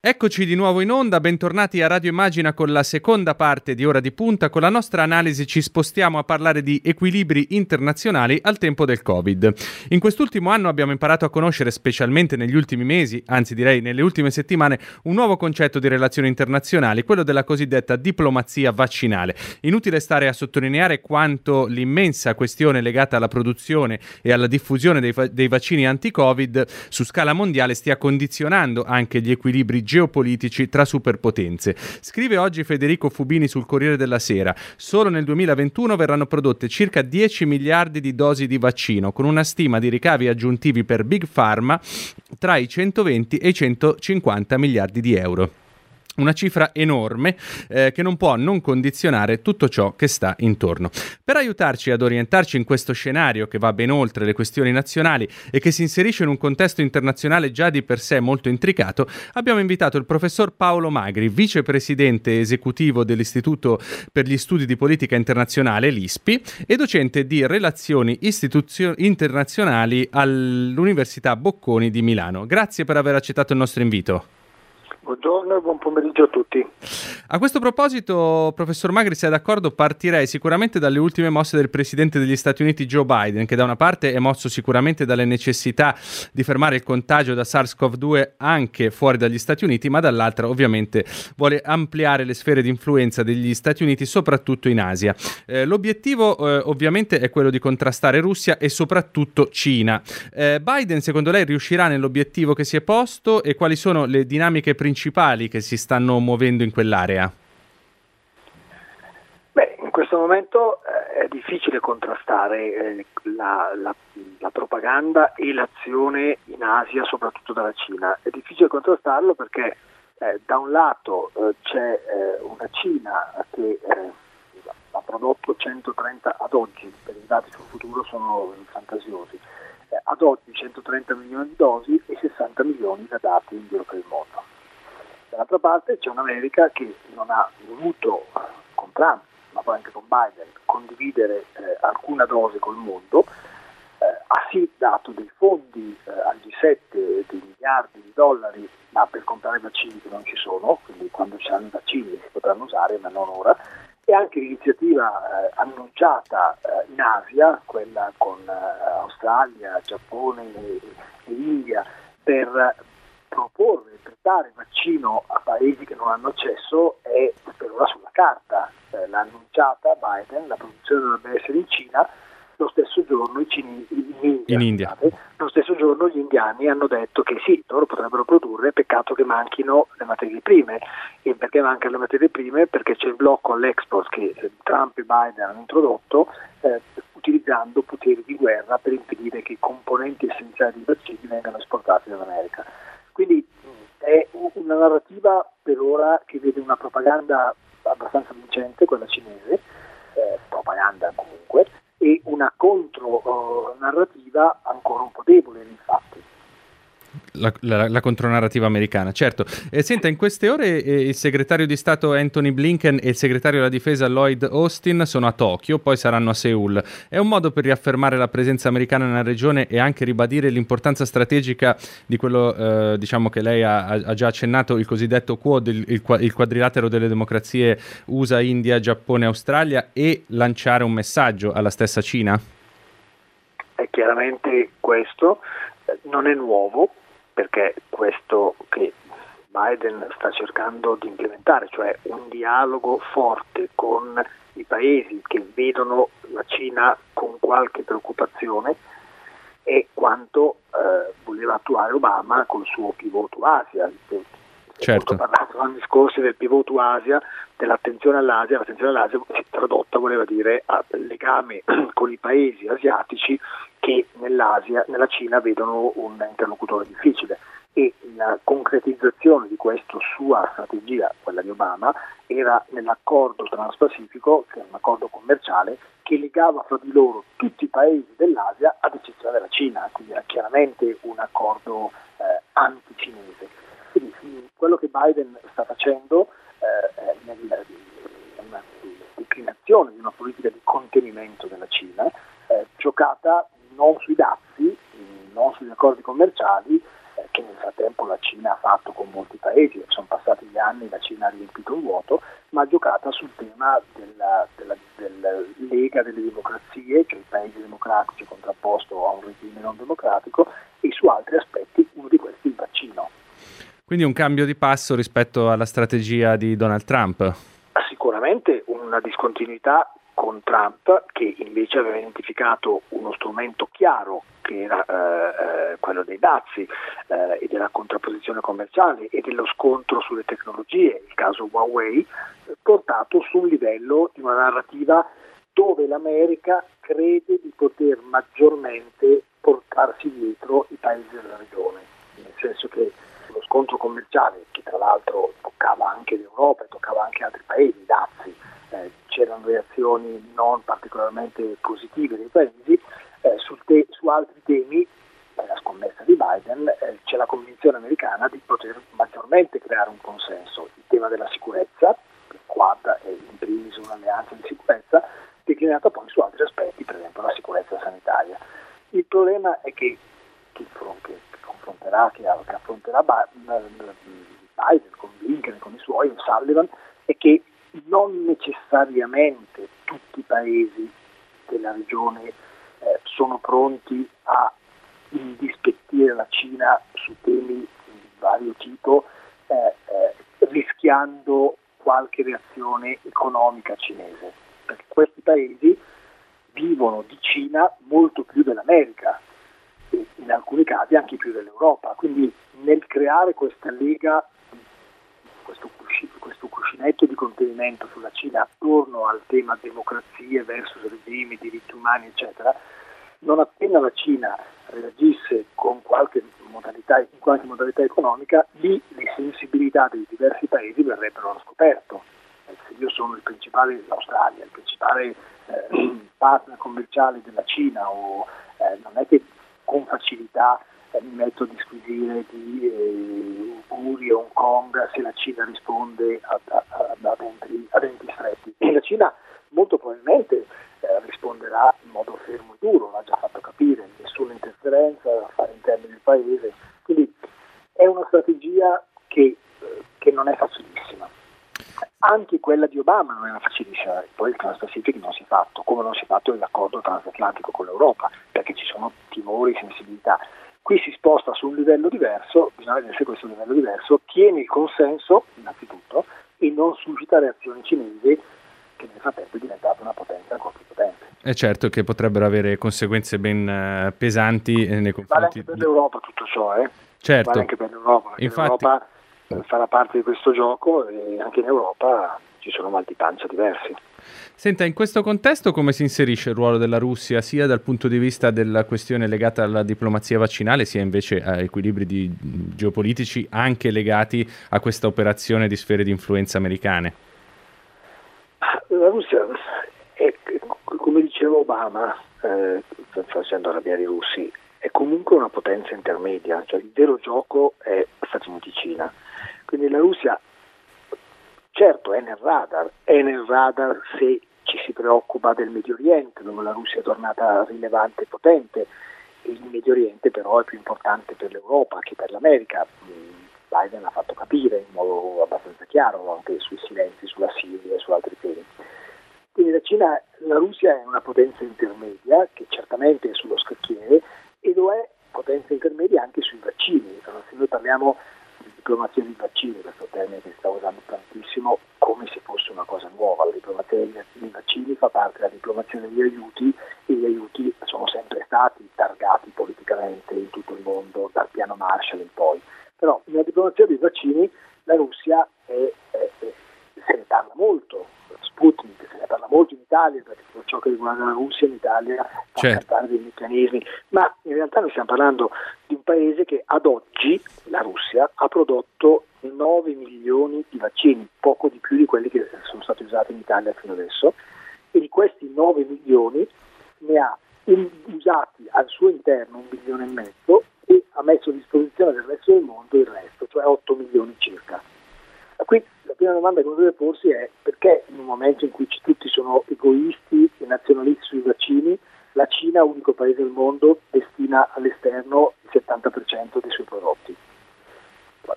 Eccoci di nuovo in onda, bentornati a Radio Immagina con la seconda parte di Ora di Punta. Con la nostra analisi ci spostiamo a parlare di equilibri internazionali al tempo del Covid. In quest'ultimo anno abbiamo imparato a conoscere, specialmente negli ultimi mesi, anzi direi nelle ultime settimane, un nuovo concetto di relazioni internazionali, quello della cosiddetta diplomazia vaccinale. Inutile stare a sottolineare quanto l'immensa questione legata alla produzione e alla diffusione dei, dei vaccini anti-Covid su scala mondiale stia condizionando anche gli equilibri geopolitici tra superpotenze. Scrive oggi Federico Fubini sul Corriere della Sera. Solo nel 2021 verranno prodotte circa 10 miliardi di dosi di vaccino, con una stima di ricavi aggiuntivi per Big Pharma tra i 120 e i 150 miliardi di euro una cifra enorme eh, che non può non condizionare tutto ciò che sta intorno. Per aiutarci ad orientarci in questo scenario che va ben oltre le questioni nazionali e che si inserisce in un contesto internazionale già di per sé molto intricato, abbiamo invitato il professor Paolo Magri, vicepresidente esecutivo dell'Istituto per gli Studi di Politica Internazionale, l'ISPI, e docente di relazioni istituzio- internazionali all'Università Bocconi di Milano. Grazie per aver accettato il nostro invito. Buongiorno e buon pomeriggio a tutti. A questo proposito, professor Magri, se è d'accordo, partirei sicuramente dalle ultime mosse del presidente degli Stati Uniti Joe Biden, che da una parte è mosso sicuramente dalle necessità di fermare il contagio da SARS-CoV-2 anche fuori dagli Stati Uniti, ma dall'altra ovviamente vuole ampliare le sfere di influenza degli Stati Uniti, soprattutto in Asia. Eh, l'obiettivo eh, ovviamente è quello di contrastare Russia e soprattutto Cina. Eh, Biden, secondo lei, riuscirà nell'obiettivo che si è posto e quali sono le dinamiche principali? Principali che si stanno muovendo in quell'area? Beh, in questo momento eh, è difficile contrastare eh, la, la, la, propaganda e l'azione in Asia, soprattutto dalla Cina. È difficile contrastarlo perché eh, da un lato eh, c'è eh, una Cina che eh, ha prodotto 130 ad oggi, per i dati sul futuro sono fantasiosi, ad oggi 130 milioni di dosi e 60 milioni da dati in giro per il mondo. Dall'altra parte c'è un'America che non ha voluto con Trump, ma poi anche con Biden, condividere eh, alcuna dose col mondo, eh, ha sì dato dei fondi eh, al G7 di miliardi di dollari, ma per comprare vaccini che non ci sono, quindi quando ci saranno i vaccini si potranno usare, ma non ora, e anche l'iniziativa eh, annunciata eh, in Asia, quella con eh, Australia, Giappone e, e India, per proporre per dare vaccino a paesi che non hanno accesso è per ora sulla carta. Eh, l'ha annunciata Biden, la produzione dovrebbe essere in Cina, lo stesso giorno i cini, in India, in India. lo stesso giorno gli indiani hanno detto che sì, loro potrebbero produrre, peccato che manchino le materie prime. E perché mancano le materie prime? Perché c'è il blocco all'export che eh, Trump e Biden hanno introdotto eh, utilizzando poteri di guerra per impedire che i componenti essenziali dei vaccini vengano esportati dall'America. Una narrativa per ora che vede una propaganda abbastanza vincente, quella cinese, eh, propaganda comunque, e una contro-narrativa ancora un po' debole, infatti la, la, la, contronarrativa americana, certo. E senta, in queste ore eh, il segretario di Stato Anthony Blinken e il segretario della difesa Lloyd Austin sono a Tokyo, poi saranno a Seoul. È un modo per riaffermare la presenza americana nella regione e anche ribadire l'importanza strategica di quello eh, diciamo che lei ha, ha, già accennato, il cosiddetto Quad, il, il, il quadrilatero delle democrazie USA, India, Giappone, Australia e lanciare un messaggio alla stessa Cina? È chiaramente questo, eh, non è nuovo, perché questo che Biden sta cercando di implementare, cioè un dialogo forte con i paesi che vedono la Cina con qualche preoccupazione, è quanto eh, voleva attuare Obama col suo pivot Asia. Certo. Ho parlato l'anno scorso del pivot Asia, dell'attenzione all'Asia, l'attenzione all'Asia tradotta voleva dire legame con i paesi asiatici che nell'Asia, nella Cina vedono un interlocutore difficile e la concretizzazione di questa sua strategia, quella di Obama, era nell'accordo transpacifico, che è un accordo commerciale che legava fra di loro tutti i paesi dell'Asia ad eccezione della Cina, quindi era chiaramente un accordo eh, anti-cinese. Quindi quello che Biden sta facendo eh, è una declinazione di una politica di contenimento della Cina, eh, giocata non sui dazi, non sugli accordi commerciali, eh, che nel frattempo la Cina ha fatto con molti paesi, sono passati gli anni, la Cina ha riempito il vuoto, ma giocata sul tema della, della, della lega delle democrazie, cioè i paesi democratici contrapposto a un regime non democratico, e su altri aspetti, uno di questi il vaccino. Quindi un cambio di passo rispetto alla strategia di Donald Trump? Sicuramente una discontinuità con Trump che invece aveva identificato uno strumento chiaro che era eh, eh, quello dei dazi eh, e della contrapposizione commerciale e dello scontro sulle tecnologie, il caso Huawei, portato su un livello di una narrativa dove l'America crede di poter maggiormente portarsi dietro i paesi della regione, nel senso che lo scontro commerciale, che tra l'altro toccava anche l'Europa e toccava anche altri paesi, i dazi, eh, c'erano reazioni non particolarmente positive dei paesi, eh, te- su altri temi, la scommessa di Biden, eh, c'è la convinzione americana di poter maggiormente creare un consenso. Il tema della sicurezza, il Quad è in primis un'alleanza di sicurezza, declinata poi su altri aspetti, per esempio la sicurezza sanitaria. Il problema è che chi, che confronterà, che, affronterà Biden con Blinken con i suoi, Sullivan, è che non necessariamente tutti i paesi della regione eh, sono pronti a indispettire la Cina su temi di vario tipo, eh, eh, rischiando qualche reazione economica cinese, perché questi paesi vivono di Cina molto più dell'America in alcuni casi anche più dell'Europa, quindi nel creare questa lega questo, questo cuscinetto di contenimento sulla Cina attorno al tema democrazie versus regimi, diritti umani, eccetera, non appena la Cina reagisse con qualche modalità, in qualche modalità economica, lì le sensibilità dei diversi paesi verrebbero allo scoperto. Se io sono il principale, l'Australia, il principale eh, partner commerciale della Cina, o, eh, non è che con facilità eh, mi metto a disquisire di eh, Uri e Hong Kong se la Cina risponde a, a, denti, denti stretti. La Cina molto probabilmente eh, risponderà in modo fermo e duro, l'ha già fatto capire, nessuna interferenza termini del paese. Quindi è una strategia che, eh, che non è facilissima. Anche quella di Obama non era facilissima, poi il Trans-Pacific non si è fatto, come non si è fatto l'accordo transatlantico con l'Europa, perché ci sono timori, sensibilità. Qui si sposta su un livello diverso, bisogna vedere se questo livello diverso tiene il consenso, innanzitutto, e non suscita reazioni cinesi che nel frattempo è diventata una potenza ancora più potente. E certo che potrebbero avere conseguenze ben uh, pesanti eh, nei confronti... Vale anche per l'Europa tutto ciò, eh? Certo. Vale anche per l'Europa, Infatti... l'Europa eh, farà parte di questo gioco e anche in Europa ci sono mal di pancia diversi. Senta, in questo contesto come si inserisce il ruolo della Russia sia dal punto di vista della questione legata alla diplomazia vaccinale sia invece a equilibri di, geopolitici anche legati a questa operazione di sfere di influenza americane? La Russia, è, come diceva Obama, eh, facendo arrabbiare i russi, è comunque una potenza intermedia, cioè il vero gioco è Stati Uniti-Cina. Quindi la Russia certo è nel radar, è nel radar se ci si preoccupa del Medio Oriente, dove la Russia è tornata rilevante e potente. Il Medio Oriente però è più importante per l'Europa che per l'America. Mm, Biden ha fatto capire in modo abbastanza chiaro anche sui silenzi sulla Siria e su altri temi. Quindi la Cina, la Russia è una potenza intermedia che certamente è sullo scacchiere e lo è potenza intermedia anche sui vaccini. Se noi parliamo diplomazia dei vaccini, questo termine che si sta usando tantissimo, come se fosse una cosa nuova. La diplomazia dei vaccini fa parte della diplomazia degli aiuti e gli aiuti sono sempre stati targati politicamente in tutto il mondo, dal piano Marshall in poi. Però nella diplomazia dei vaccini la Russia è, è, è, se ne parla molto, Sputnik, se ne parla molto in Italia perché per ciò che riguarda la Russia in Italia certo. parlare dei meccanismi, ma realtà noi stiamo parlando di un paese che ad oggi, la Russia, ha prodotto 9 milioni di vaccini, poco di più di quelli che sono stati usati in Italia fino adesso, e di questi 9 milioni ne ha usati al suo interno un milione e mezzo e ha messo a disposizione del resto del mondo il resto, cioè 8 milioni circa. Qui la prima domanda che uno deve porsi è perché in un momento in cui tutti sono egoisti e nazionalisti sui vaccini, la Cina, unico paese al mondo, destina all'esterno il 70% dei suoi prodotti.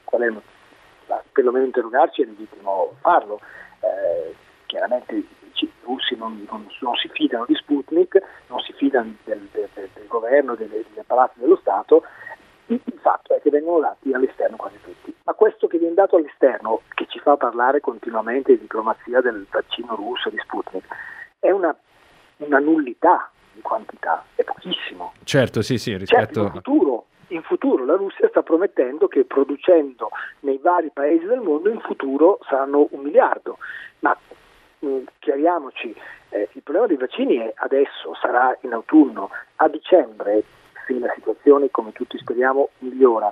qual è, perlomeno interrogarci è legittimo farlo. Eh, chiaramente i russi non, non, non, si fidano di Sputnik, non si fidano del, del, del, governo, degli apparati dello Stato, il fatto è che vengono dati all'esterno quasi tutti. Ma questo che viene dato all'esterno, che ci fa parlare continuamente di diplomazia del vaccino russo di Sputnik, è una, una nullità di quantità, è pochissimo. Certo, sì, sì, rispetto... Certo, in, futuro, in futuro la Russia sta promettendo che producendo nei vari paesi del mondo in futuro saranno un miliardo, ma mh, mm, chiariamoci, eh, il problema dei vaccini è adesso, sarà in autunno, a dicembre se la situazione, come tutti speriamo, migliora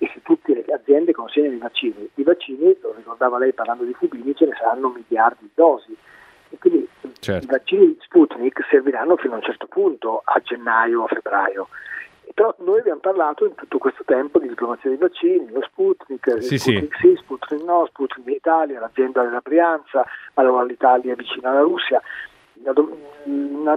e se tutte le aziende consegnano i vaccini, i vaccini, lo ricordava lei parlando di Fubini, ce ne saranno miliardi di dosi. E quindi certo. i vaccini Sputnik serviranno fino a un certo punto, a gennaio o a febbraio. Però noi abbiamo parlato in tutto questo tempo di diplomazia dei vaccini, lo Sputnik, sì, Sputnik sì. sì, Sputnik no, Sputnik Italia, l'azienda della Brianza, ma allora l'Italia è vicina alla Russia. La, do- la,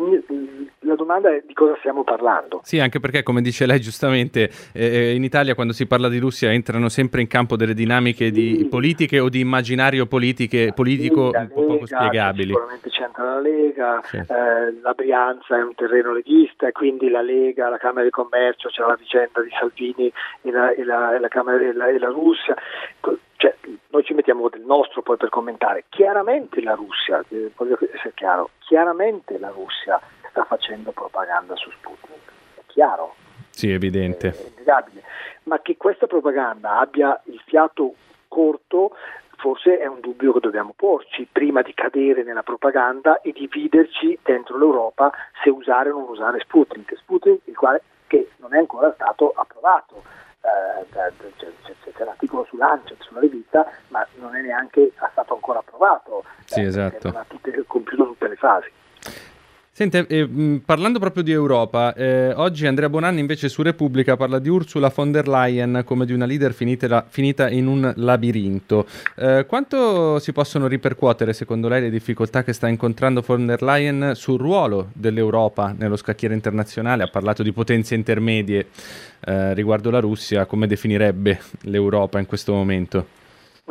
la, domanda è di cosa stiamo parlando. Sì, anche perché, come dice lei giustamente, eh, eh, in Italia quando si parla di Russia entrano sempre in campo delle dinamiche di sì. politiche o di immaginario politiche, politico un po' poco spiegabili. Sicuramente c'entra la Lega, sì. eh, la Brianza è un terreno leghista e quindi la Lega, la Camera di Commercio, c'è la vicenda di Salvini e la, e la, e la, Camera, e la Russia cioè, noi ci mettiamo del nostro poi per commentare. Chiaramente la Russia, eh, voglio essere chiaro, chiaramente la Russia sta facendo propaganda su Sputnik, è chiaro. Sì, evidente. È innegabile. Ma che questa propaganda abbia il fiato corto forse è un dubbio che dobbiamo porci prima di cadere nella propaganda e dividerci dentro l'Europa se usare o non usare Sputnik. Sputnik il quale che non è ancora stato approvato c'è, c'è, l'articolo su Lancet, sulla rivista, ma non è neanche stato ancora approvato, sì, eh, esatto. non ha tutte, compiuto tutte le fasi. Sente, eh, parlando proprio di Europa, eh, oggi Andrea Bonanni invece su Repubblica parla di Ursula von der Leyen come di una leader finita, finita in un labirinto. Eh, quanto si possono ripercuotere secondo lei le difficoltà che sta incontrando von der Leyen sul ruolo dell'Europa nello scacchiere internazionale? Ha parlato di potenze intermedie eh, riguardo la Russia, come definirebbe l'Europa in questo momento?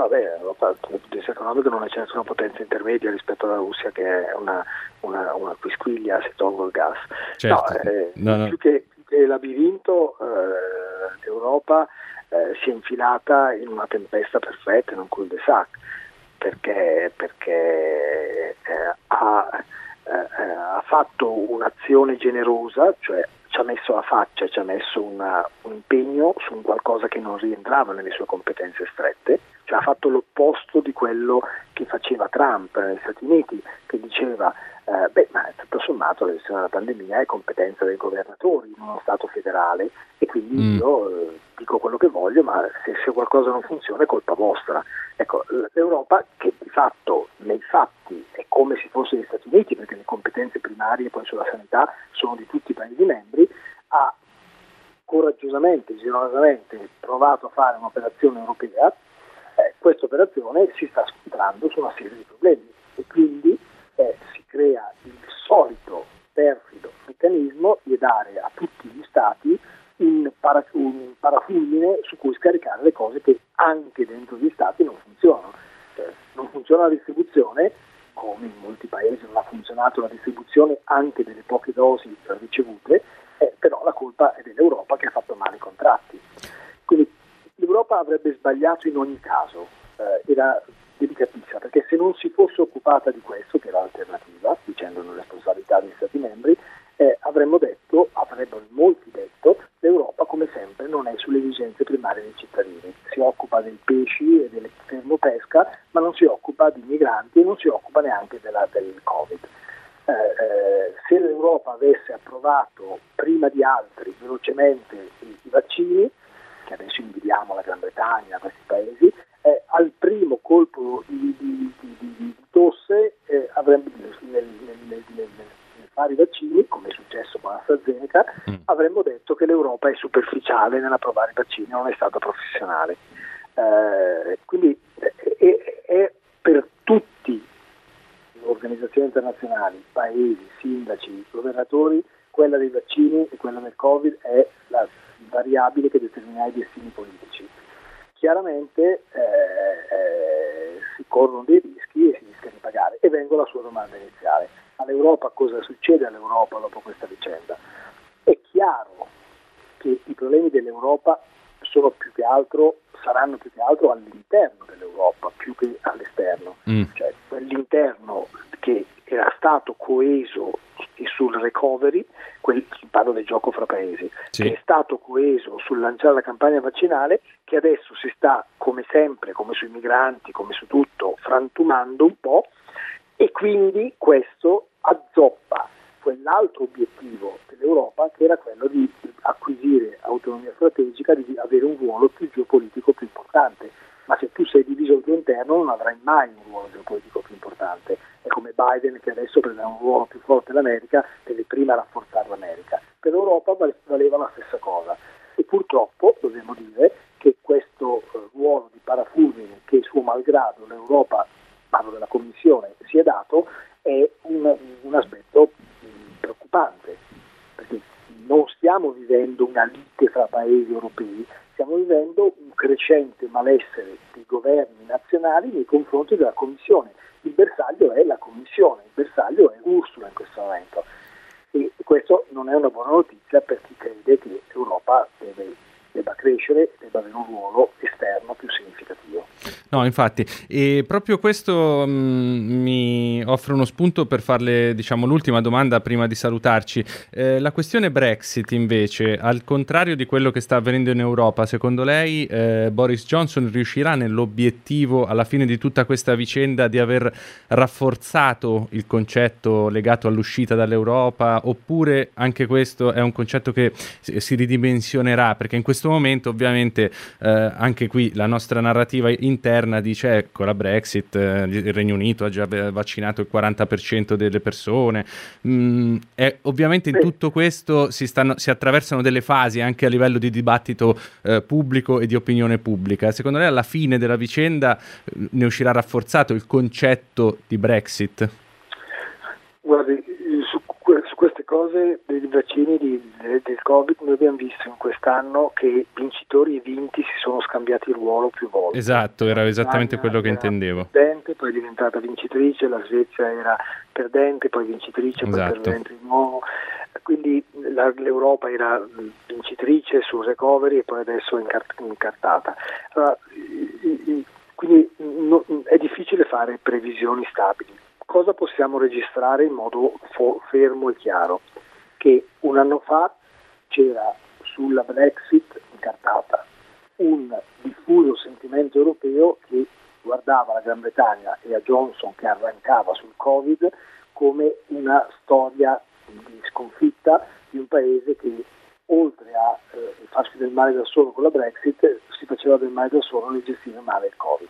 Vabbè, dal punto di vista economico non c'è nessuna potenza intermedia rispetto alla Russia che è una, una, una quisquiglia se tolgo il gas. Certo. No, eh, no, no. Più, che, più che labirinto eh, l'Europa eh, si è infilata in una tempesta perfetta, in un cul-de-sac, perché, perché eh, ha, eh, ha fatto un'azione generosa, cioè ci ha messo la faccia, ci ha messo una, un impegno su un qualcosa che non rientrava nelle sue competenze strette, cioè ha fatto l'opposto di quello che faceva Trump negli Stati Uniti, che diceva eh, beh, ma tutto sommato la gestione della pandemia è competenza dei governatori in uno Stato federale e quindi mm. io eh, dico quello che voglio, ma se, se, qualcosa non funziona è colpa vostra. Ecco, l'Europa che di fatto nei fatti è come se fosse gli Stati Uniti, perché le competenze primarie poi sulla sanità sono di tutti i Paesi membri, ha coraggiosamente, generosamente provato a fare un'operazione europea eh, questa operazione si sta scontrando su una serie di problemi e quindi eh, si crea il solito perfido meccanismo di dare a tutti gli stati un, para, un parafulmine su cui scaricare le cose che anche dentro gli stati non funzionano. Eh, non funziona la distribuzione, come in molti paesi non ha funzionato la distribuzione anche delle poche dosi ricevute, eh, però la colpa è dell'Europa che ha fatto male i contratti. Quindi l'Europa avrebbe sbagliato in ogni caso, eh, era delicatissima, perché se non si fosse occupata di questo, che era l'alternativa, dicendo una responsabilità degli Stati membri, eh, avremmo detto, avrebbero molti detto, l'Europa come sempre non è sulle esigenze primarie dei cittadini, si occupa dei pesci e delle fermopesca, ma non si occupa di migranti e non si occupa neanche della, del Covid. Eh, eh, se l'Europa avesse approvato prima di altri velocemente i, i vaccini, che adesso invidiamo la Gran Bretagna, questi paesi, eh, al primo colpo di, di, di, di tosse eh, avremmo nel, nel, nel, nel, fare i vaccini, come è successo con AstraZeneca, mm. avremmo detto che l'Europa è superficiale nell'approvare i vaccini, non è stata professionale. Eh, quindi è, è per tutti le organizzazioni internazionali, paesi, sindaci, governatori, quella dei vaccini e quella del Covid è la variabile che determina i destini politici chiaramente eh, eh, si corrono dei rischi e si rischia di pagare. E vengo alla sua domanda iniziale. All'Europa cosa succede all'Europa dopo questa vicenda? È chiaro che i problemi dell'Europa sono più che altro, saranno più che altro all'interno dell'Europa, più che all'esterno. Mm. Cioè, quell'interno che era stato coeso sul recovery, quel, parlo del gioco fra paesi, sì. che è stato coeso sul lanciare la campagna vaccinale, che adesso si sta, come sempre, come sui migranti, come su tutto, frantumando un po' e quindi questo azzoppa quell'altro obiettivo dell'Europa che era quello di acquisire autonomia strategica, di avere un ruolo più geopolitico più importante. Ma se tu sei diviso al tuo interno non avrai mai un ruolo geopolitico più importante. È come Biden che adesso prende un ruolo più forte l'America, deve prima rafforzare l'America. Per l'Europa valeva la stessa cosa. E purtroppo dobbiamo dire che questo eh, ruolo di parafulmine che suo malgrado l'Europa, parlo della Commissione, si è dato, è un, un aspetto preoccupante, perché non stiamo vivendo una lite fra paesi europei, stiamo vivendo un crescente malessere dei governi nazionali nei confronti della Commissione. Il bersaglio è la Commissione, il bersaglio è Ursula in questo momento. E questo non è una buona notizia per chi crede che l'Europa deve, debba crescere e debba avere un ruolo esterno più significativo. No, infatti, e proprio questo mh, mm, mi offre uno spunto per farle, diciamo, l'ultima domanda prima di salutarci. Eh, la questione Brexit, invece, al contrario di quello che sta avvenendo in Europa, secondo lei eh, Boris Johnson riuscirà nell'obiettivo, alla fine di tutta questa vicenda, di aver rafforzato il concetto legato all'uscita dall'Europa, oppure anche questo è un concetto che si ridimensionerà? Perché in questo momento, ovviamente, eh, anche qui la nostra narrativa interna interna dice ecco la Brexit, eh, il Regno Unito ha già vaccinato il 40% delle persone. Mm, e ovviamente in tutto questo si, stanno, si, attraversano delle fasi anche a livello di dibattito eh, pubblico e di opinione pubblica. Secondo lei alla fine della vicenda eh, ne uscirà rafforzato il concetto di Brexit? Guardi, queste cose dei vaccini di, del Covid noi abbiamo visto in quest'anno che vincitori e vinti si sono scambiati il ruolo più volte. Esatto, era esattamente quello che intendevo. Perdente, poi è diventata vincitrice, la Svezia era perdente, poi vincitrice, esatto. poi perdente di nuovo. Quindi la, l'Europa era vincitrice sul recovery e poi adesso è incart- incartata. Allora, quindi no, è difficile fare previsioni stabili cosa possiamo registrare in modo fo- fermo e chiaro? Che un anno fa c'era sulla Brexit incartata un diffuso sentimento europeo che guardava la Gran Bretagna e a Johnson che arrancava sul Covid come una storia di sconfitta di un paese che oltre a eh, farsi del male da solo con la Brexit si faceva del male da solo nel gestire male il Covid.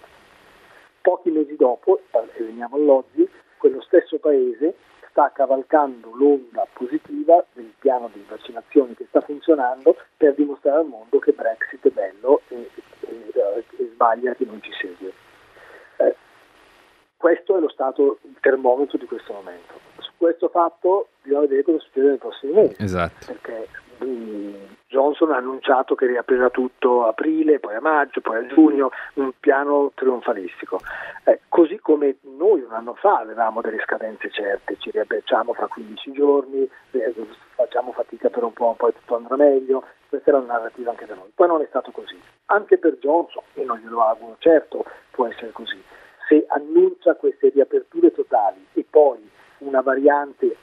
Pochi mesi dopo, e veniamo all'oggi, quello stesso paese sta cavalcando l'onda positiva del piano di vaccinazioni che sta funzionando per dimostrare al mondo che Brexit è bello e, e, e sbaglia che non ci segue. Eh, questo è lo stato, il termometro di questo momento. Su questo fatto bisogna vedere cosa succede nei prossimi mesi. Esatto. Perché Johnson ha annunciato che riaprirà tutto a aprile, poi a maggio, poi a giugno, un piano trionfalistico. Eh, così come noi un anno fa avevamo delle scadenze certe, ci riapriamo fra 15 giorni, eh, facciamo fatica per un po', poi tutto andrà meglio, questa era una narrativa anche da noi. Poi non è stato così. Anche per Johnson, e non glielo auguro, certo può essere così. Se annuncia queste riaperture totali e poi una variante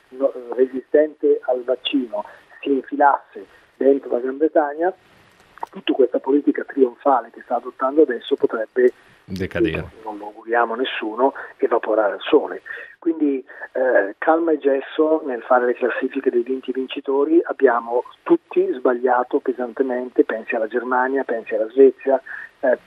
resistente al vaccino si infilasse dentro la Gran Bretagna, tutta questa politica trionfale che sta adottando adesso potrebbe decadere. Non lo auguriamo a nessuno, evaporare al sole. Quindi eh, calma e gesso nel fare le classifiche dei vinti vincitori, abbiamo tutti sbagliato pesantemente, pensi alla Germania, pensi alla Svezia, eh,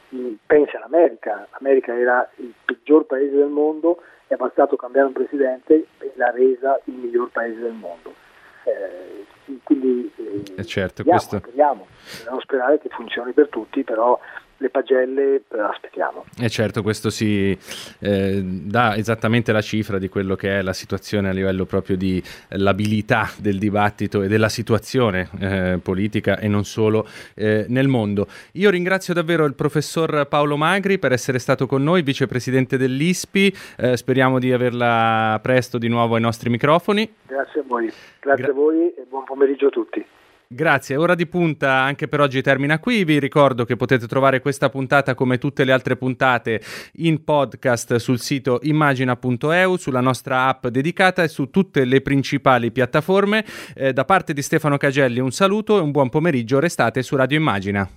pensi all'America, l'America era il peggior paese del mondo, è bastato cambiare un presidente e l'ha resa il miglior paese del mondo. Eh, quindi eh, certo, speriamo, questo... speriamo, dobbiamo sperare che funzioni per tutti, però le pagelle eh, aspettiamo. E eh certo, questo si eh, dà esattamente la cifra di quello che è la situazione a livello proprio di l'abilità del dibattito e della situazione eh, politica e non solo eh, nel mondo. Io ringrazio davvero il professor Paolo Magri per essere stato con noi, vicepresidente dell'ISPI, eh, speriamo di averla presto di nuovo ai nostri microfoni. Grazie a voi, grazie Gra- a voi e buon pomeriggio a tutti. Grazie, ora di punta anche per oggi termina qui, vi ricordo che potete trovare questa puntata come tutte le altre puntate in podcast sul sito immagina.eu, sulla nostra app dedicata e su tutte le principali piattaforme. Eh, da parte di Stefano Cagelli un saluto e un buon pomeriggio, restate su Radio Immagina.